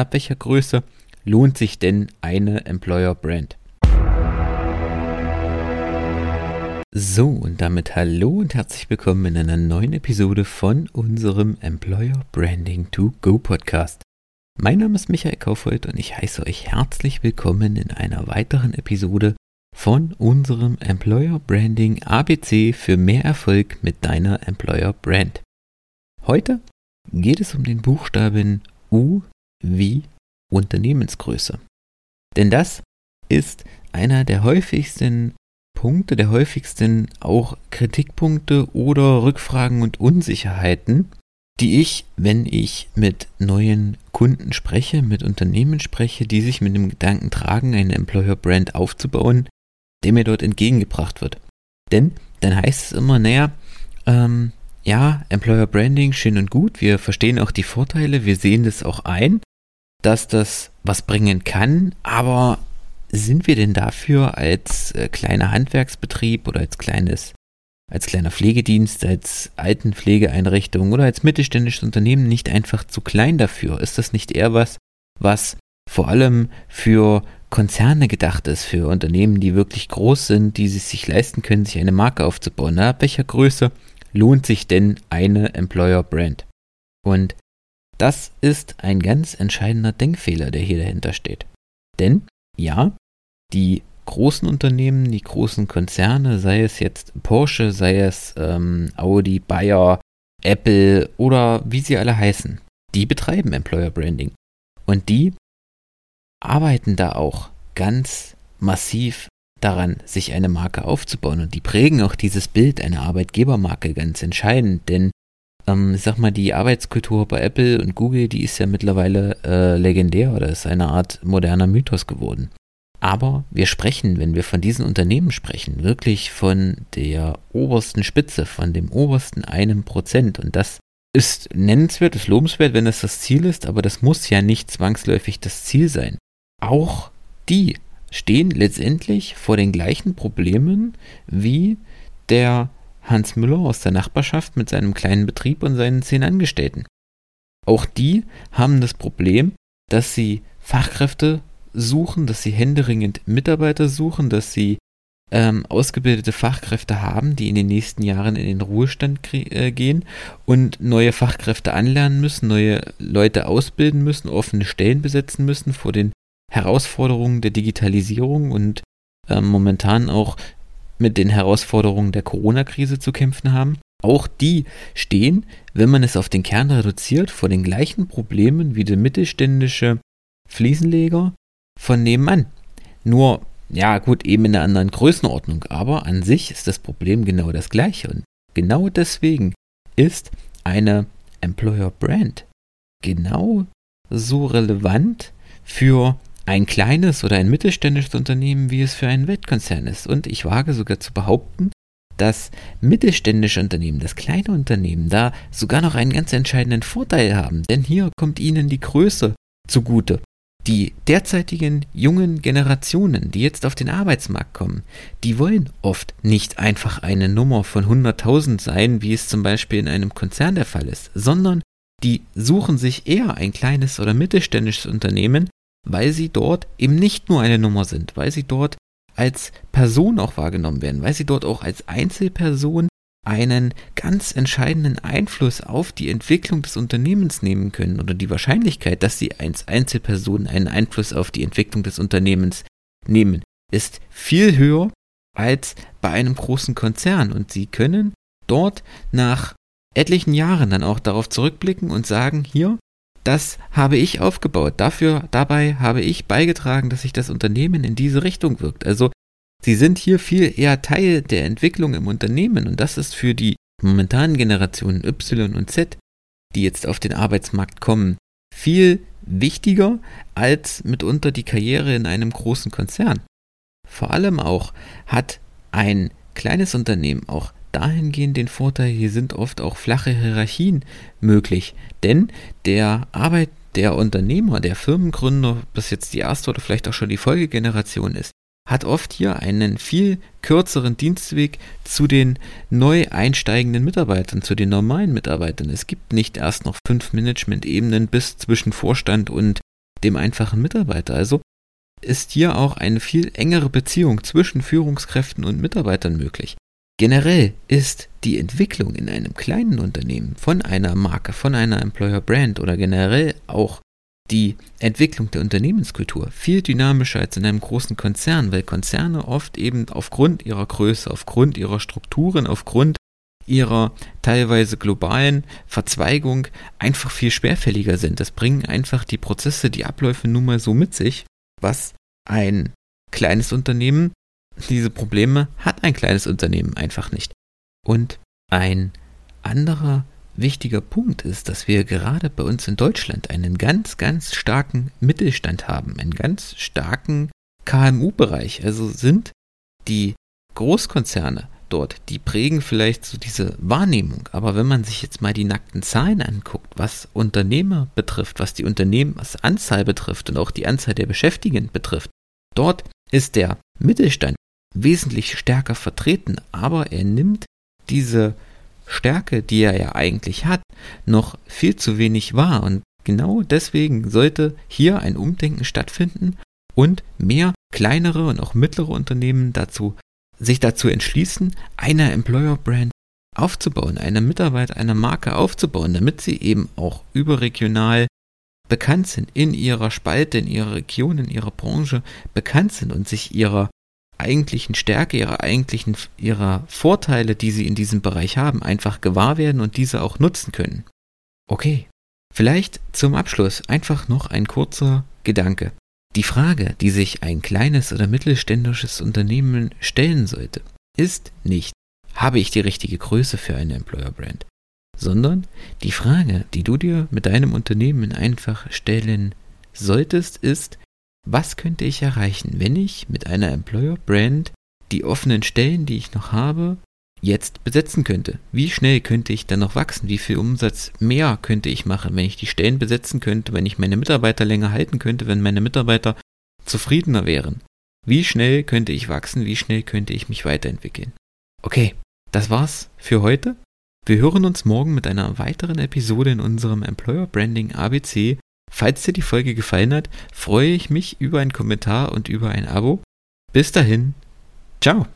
Ab welcher Größe lohnt sich denn eine Employer Brand? So, und damit hallo und herzlich willkommen in einer neuen Episode von unserem Employer Branding to Go Podcast. Mein Name ist Michael Kaufhold und ich heiße euch herzlich willkommen in einer weiteren Episode von unserem Employer Branding ABC für mehr Erfolg mit deiner Employer Brand. Heute geht es um den Buchstaben U wie Unternehmensgröße. Denn das ist einer der häufigsten Punkte, der häufigsten auch Kritikpunkte oder Rückfragen und Unsicherheiten, die ich, wenn ich mit neuen Kunden spreche, mit Unternehmen spreche, die sich mit dem Gedanken tragen, eine Employer Brand aufzubauen, der mir dort entgegengebracht wird. Denn dann heißt es immer, naja, ähm, ja, Employer Branding, schön und gut, wir verstehen auch die Vorteile, wir sehen das auch ein, dass das was bringen kann, aber sind wir denn dafür als äh, kleiner Handwerksbetrieb oder als kleines, als kleiner Pflegedienst, als Altenpflegeeinrichtung oder als mittelständisches Unternehmen nicht einfach zu klein dafür? Ist das nicht eher was, was vor allem für Konzerne gedacht ist, für Unternehmen, die wirklich groß sind, die es sich leisten können, sich eine Marke aufzubauen? Na, welcher Größe lohnt sich denn eine Employer Brand? Und das ist ein ganz entscheidender Denkfehler, der hier dahinter steht. Denn ja, die großen Unternehmen, die großen Konzerne, sei es jetzt Porsche, sei es ähm, Audi, Bayer, Apple oder wie sie alle heißen, die betreiben Employer Branding. Und die arbeiten da auch ganz massiv daran, sich eine Marke aufzubauen. Und die prägen auch dieses Bild einer Arbeitgebermarke ganz entscheidend, denn ähm, ich sag mal, die Arbeitskultur bei Apple und Google, die ist ja mittlerweile äh, legendär oder ist eine Art moderner Mythos geworden. Aber wir sprechen, wenn wir von diesen Unternehmen sprechen, wirklich von der obersten Spitze, von dem obersten einem Prozent. Und das ist nennenswert, ist lobenswert, wenn das das Ziel ist, aber das muss ja nicht zwangsläufig das Ziel sein. Auch die stehen letztendlich vor den gleichen Problemen wie der Hans Müller aus der Nachbarschaft mit seinem kleinen Betrieb und seinen zehn Angestellten. Auch die haben das Problem, dass sie Fachkräfte suchen, dass sie händeringend Mitarbeiter suchen, dass sie ähm, ausgebildete Fachkräfte haben, die in den nächsten Jahren in den Ruhestand äh, gehen und neue Fachkräfte anlernen müssen, neue Leute ausbilden müssen, offene Stellen besetzen müssen vor den Herausforderungen der Digitalisierung und äh, momentan auch mit den Herausforderungen der Corona-Krise zu kämpfen haben. Auch die stehen, wenn man es auf den Kern reduziert, vor den gleichen Problemen wie der mittelständische Fliesenleger von nebenan. Nur, ja gut, eben in einer anderen Größenordnung, aber an sich ist das Problem genau das gleiche. Und genau deswegen ist eine Employer Brand genau so relevant für ein kleines oder ein mittelständisches Unternehmen, wie es für einen Weltkonzern ist. Und ich wage sogar zu behaupten, dass mittelständische Unternehmen, das kleine Unternehmen, da sogar noch einen ganz entscheidenden Vorteil haben. Denn hier kommt ihnen die Größe zugute. Die derzeitigen jungen Generationen, die jetzt auf den Arbeitsmarkt kommen, die wollen oft nicht einfach eine Nummer von 100.000 sein, wie es zum Beispiel in einem Konzern der Fall ist, sondern die suchen sich eher ein kleines oder mittelständisches Unternehmen, weil sie dort eben nicht nur eine Nummer sind, weil sie dort als Person auch wahrgenommen werden, weil sie dort auch als Einzelperson einen ganz entscheidenden Einfluss auf die Entwicklung des Unternehmens nehmen können oder die Wahrscheinlichkeit, dass sie als Einzelperson einen Einfluss auf die Entwicklung des Unternehmens nehmen, ist viel höher als bei einem großen Konzern. Und sie können dort nach etlichen Jahren dann auch darauf zurückblicken und sagen, hier, das habe ich aufgebaut. Dafür, dabei habe ich beigetragen, dass sich das Unternehmen in diese Richtung wirkt. Also sie sind hier viel eher Teil der Entwicklung im Unternehmen und das ist für die momentanen Generationen Y und Z, die jetzt auf den Arbeitsmarkt kommen, viel wichtiger als mitunter die Karriere in einem großen Konzern. Vor allem auch hat ein kleines Unternehmen auch dahingehend den Vorteil, hier sind oft auch flache Hierarchien möglich. Denn der Arbeit, der Unternehmer, der Firmengründer, bis jetzt die erste oder vielleicht auch schon die Folgegeneration ist, hat oft hier einen viel kürzeren Dienstweg zu den neu einsteigenden Mitarbeitern, zu den normalen Mitarbeitern. Es gibt nicht erst noch fünf Management-Ebenen bis zwischen Vorstand und dem einfachen Mitarbeiter. Also ist hier auch eine viel engere Beziehung zwischen Führungskräften und Mitarbeitern möglich. Generell ist die Entwicklung in einem kleinen Unternehmen von einer Marke, von einer Employer Brand oder generell auch die Entwicklung der Unternehmenskultur viel dynamischer als in einem großen Konzern, weil Konzerne oft eben aufgrund ihrer Größe, aufgrund ihrer Strukturen, aufgrund ihrer teilweise globalen Verzweigung einfach viel schwerfälliger sind. Das bringen einfach die Prozesse, die Abläufe nun mal so mit sich, was ein kleines Unternehmen, diese Probleme hat ein kleines Unternehmen einfach nicht. Und ein anderer wichtiger Punkt ist, dass wir gerade bei uns in Deutschland einen ganz, ganz starken Mittelstand haben, einen ganz starken KMU-Bereich. Also sind die Großkonzerne dort, die prägen vielleicht so diese Wahrnehmung. Aber wenn man sich jetzt mal die nackten Zahlen anguckt, was Unternehmer betrifft, was die Unternehmensanzahl betrifft und auch die Anzahl der Beschäftigten betrifft, dort ist der Mittelstand wesentlich stärker vertreten, aber er nimmt diese Stärke, die er ja eigentlich hat, noch viel zu wenig wahr. Und genau deswegen sollte hier ein Umdenken stattfinden und mehr kleinere und auch mittlere Unternehmen dazu, sich dazu entschließen, eine Employer Brand aufzubauen, eine Mitarbeiter, eine Marke aufzubauen, damit sie eben auch überregional bekannt sind, in ihrer Spalte, in ihrer Region, in ihrer Branche bekannt sind und sich ihrer eigentlichen Stärke, ihrer eigentlichen, ihrer Vorteile, die sie in diesem Bereich haben, einfach gewahr werden und diese auch nutzen können. Okay, vielleicht zum Abschluss einfach noch ein kurzer Gedanke. Die Frage, die sich ein kleines oder mittelständisches Unternehmen stellen sollte, ist nicht, habe ich die richtige Größe für eine Employer Brand, sondern die Frage, die du dir mit deinem Unternehmen einfach stellen solltest, ist, was könnte ich erreichen, wenn ich mit einer Employer Brand die offenen Stellen, die ich noch habe, jetzt besetzen könnte? Wie schnell könnte ich dann noch wachsen? Wie viel Umsatz mehr könnte ich machen, wenn ich die Stellen besetzen könnte, wenn ich meine Mitarbeiter länger halten könnte, wenn meine Mitarbeiter zufriedener wären? Wie schnell könnte ich wachsen? Wie schnell könnte ich mich weiterentwickeln? Okay, das war's für heute. Wir hören uns morgen mit einer weiteren Episode in unserem Employer Branding ABC Falls dir die Folge gefallen hat, freue ich mich über einen Kommentar und über ein Abo. Bis dahin, ciao.